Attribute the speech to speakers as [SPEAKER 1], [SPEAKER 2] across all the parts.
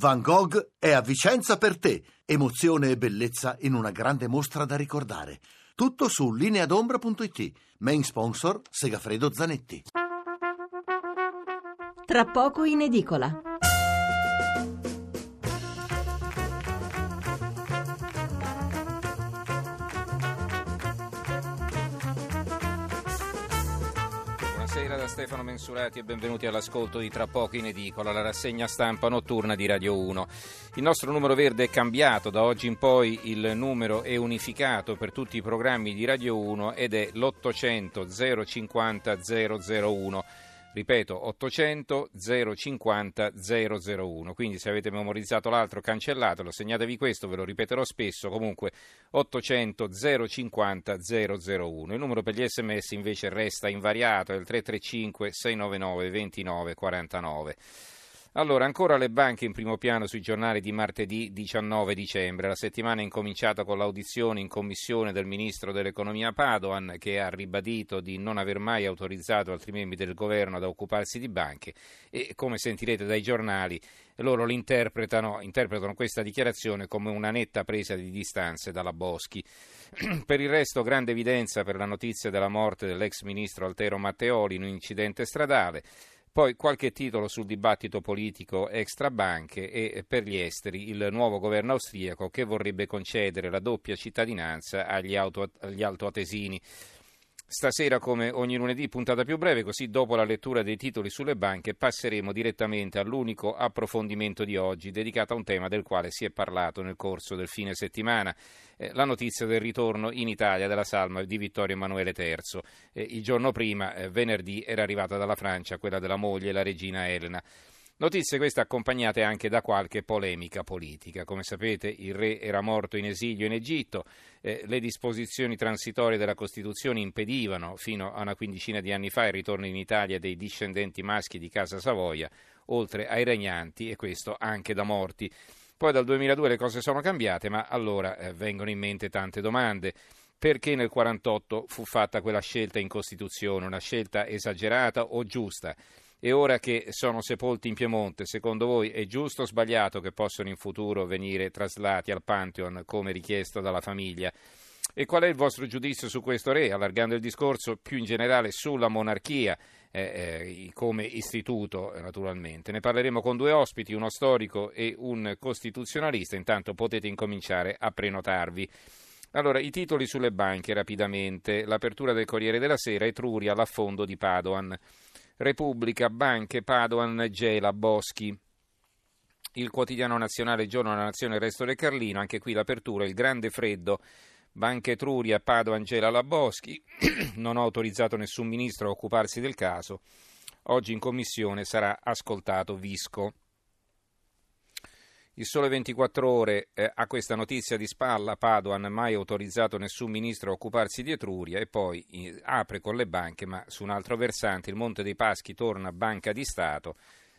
[SPEAKER 1] Van Gogh è a Vicenza per te. Emozione e bellezza in una grande mostra da ricordare. Tutto su lineadombra.it. Main sponsor Segafredo Zanetti.
[SPEAKER 2] Tra poco in edicola.
[SPEAKER 3] Buonasera da Stefano Mensurati e benvenuti all'ascolto di Tra poco in edicola, la rassegna stampa notturna di Radio 1. Il nostro numero verde è cambiato, da oggi in poi il numero è unificato per tutti i programmi di Radio 1 ed è l'800 050 001. Ripeto, 800 050 001. Quindi se avete memorizzato l'altro cancellatelo, segnatevi questo, ve lo ripeterò spesso. Comunque 800 050 001. Il numero per gli sms invece resta invariato, è il 335 699 29 49. Allora, ancora le banche in primo piano sui giornali di martedì 19 dicembre. La settimana è incominciata con l'audizione in commissione del ministro dell'economia Padoan, che ha ribadito di non aver mai autorizzato altri membri del governo ad occuparsi di banche e, come sentirete dai giornali, loro interpretano, interpretano questa dichiarazione come una netta presa di distanze dalla Boschi. per il resto, grande evidenza per la notizia della morte dell'ex ministro Altero Matteoli in un incidente stradale. Poi qualche titolo sul dibattito politico extra banche e per gli esteri il nuovo governo austriaco che vorrebbe concedere la doppia cittadinanza agli, auto, agli altoatesini. Stasera, come ogni lunedì, puntata più breve, così dopo la lettura dei titoli sulle banche passeremo direttamente all'unico approfondimento di oggi, dedicato a un tema del quale si è parlato nel corso del fine settimana, eh, la notizia del ritorno in Italia della salma di Vittorio Emanuele III. Eh, il giorno prima, eh, venerdì, era arrivata dalla Francia quella della moglie, la regina Elena. Notizie queste accompagnate anche da qualche polemica politica. Come sapete il re era morto in esilio in Egitto, eh, le disposizioni transitorie della Costituzione impedivano fino a una quindicina di anni fa il ritorno in Italia dei discendenti maschi di Casa Savoia, oltre ai regnanti e questo anche da morti. Poi dal 2002 le cose sono cambiate, ma allora eh, vengono in mente tante domande perché nel 1948 fu fatta quella scelta in Costituzione, una scelta esagerata o giusta? E ora che sono sepolti in Piemonte, secondo voi è giusto o sbagliato che possano in futuro venire traslati al Pantheon come richiesto dalla famiglia? E qual è il vostro giudizio su questo re, allargando il discorso più in generale sulla monarchia eh, eh, come istituto, naturalmente? Ne parleremo con due ospiti, uno storico e un costituzionalista. Intanto potete incominciare a prenotarvi. Allora, i titoli sulle banche rapidamente. L'apertura del Corriere della Sera, Etruria, l'affondo di Padoan. Repubblica, Banche, Padoan, Gela, Boschi. Il quotidiano nazionale Giorno della Nazione, il resto del Carlino, anche qui l'apertura, il grande freddo. Banca Etruria, Padoan, Gela, La Boschi. non ho autorizzato nessun ministro a occuparsi del caso. Oggi in commissione sarà ascoltato Visco. Il Sole 24 Ore eh, ha questa notizia di spalla, Padoan mai autorizzato nessun ministro a occuparsi di Etruria e poi eh, apre con le banche, ma su un altro versante. Il Monte dei Paschi torna Banca di Stato,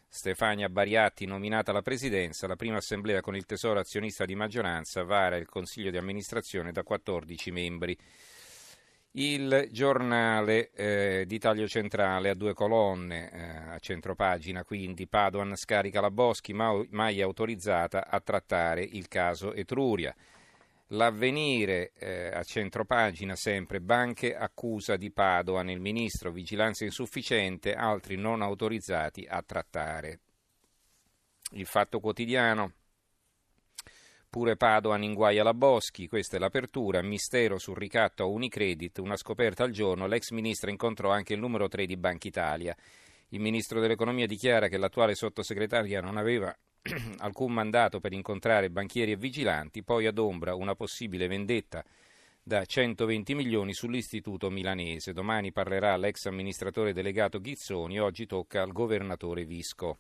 [SPEAKER 3] Stefania Bariatti nominata alla presidenza, la prima assemblea con il tesoro azionista di maggioranza vara il consiglio di amministrazione da 14 membri. Il giornale eh, di taglio centrale a due colonne, eh, a centropagina, quindi Padoan scarica la Boschi, ma, mai autorizzata a trattare il caso Etruria. L'avvenire eh, a centropagina sempre, banche accusa di Padoan il ministro, vigilanza insufficiente, altri non autorizzati a trattare. Il fatto quotidiano. Pure Padoan inguaia la Boschi, questa è l'apertura, mistero sul ricatto a Unicredit, una scoperta al giorno, l'ex ministro incontrò anche il numero 3 di Banca Italia. Il ministro dell'economia dichiara che l'attuale sottosegretaria non aveva alcun mandato per incontrare banchieri e vigilanti, poi adombra una possibile vendetta da 120 milioni sull'istituto milanese. Domani parlerà l'ex amministratore delegato Ghizzoni, oggi tocca al governatore Visco.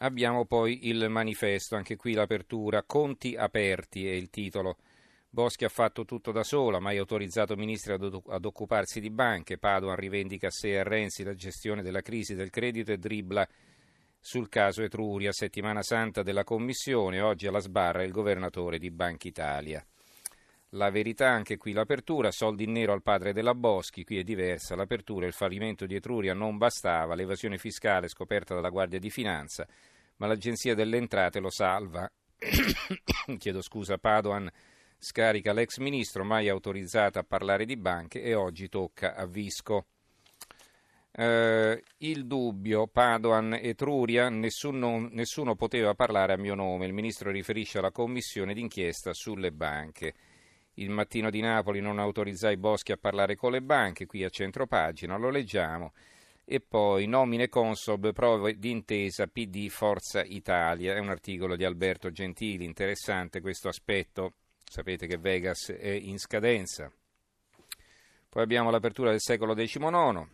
[SPEAKER 3] Abbiamo poi il manifesto, anche qui l'apertura, conti aperti è il titolo. Boschi ha fatto tutto da sola, mai autorizzato ministri ad, ad occuparsi di banche, Padoan rivendica a sé a Renzi la gestione della crisi del credito e dribbla sul caso Etruria, settimana santa della Commissione, oggi alla sbarra il governatore di Banca Italia. La verità, anche qui l'apertura, soldi in nero al padre della Boschi, qui è diversa, l'apertura, il fallimento di Etruria non bastava, l'evasione fiscale scoperta dalla Guardia di Finanza, ma l'Agenzia delle Entrate lo salva. Chiedo scusa, Padoan scarica l'ex ministro, mai autorizzata a parlare di banche, e oggi tocca a Visco. Uh, il dubbio, Padoan e Truria, nessuno, nessuno poteva parlare a mio nome. Il ministro riferisce alla commissione d'inchiesta sulle banche. Il mattino di Napoli non autorizzai Boschi a parlare con le banche, qui a centro pagina, lo leggiamo. E poi nomine Consob, prove d'intesa PD Forza Italia. È un articolo di Alberto Gentili, interessante questo aspetto. Sapete che Vegas è in scadenza. Poi abbiamo l'apertura del secolo XIX.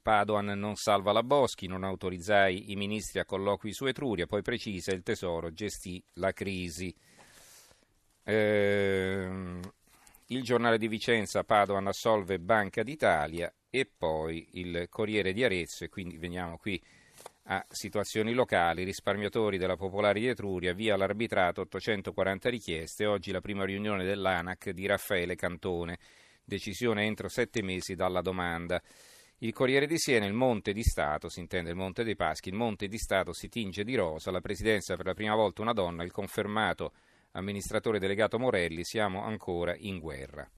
[SPEAKER 3] Padoan non salva la Boschi, non autorizzai i ministri a colloqui su Etruria, poi precisa il Tesoro gestì la crisi. Eh, il giornale di Vicenza, Padoan assolve Banca d'Italia e poi il Corriere di Arezzo e quindi veniamo qui a situazioni locali, risparmiatori della Popolare di Etruria, via l'arbitrato 840 richieste, oggi la prima riunione dell'ANAC di Raffaele Cantone, decisione entro sette mesi dalla domanda. Il Corriere di Siena, il Monte di Stato, si intende il Monte dei Paschi, il Monte di Stato si tinge di rosa, la presidenza per la prima volta una donna, il confermato amministratore delegato Morelli, siamo ancora in guerra.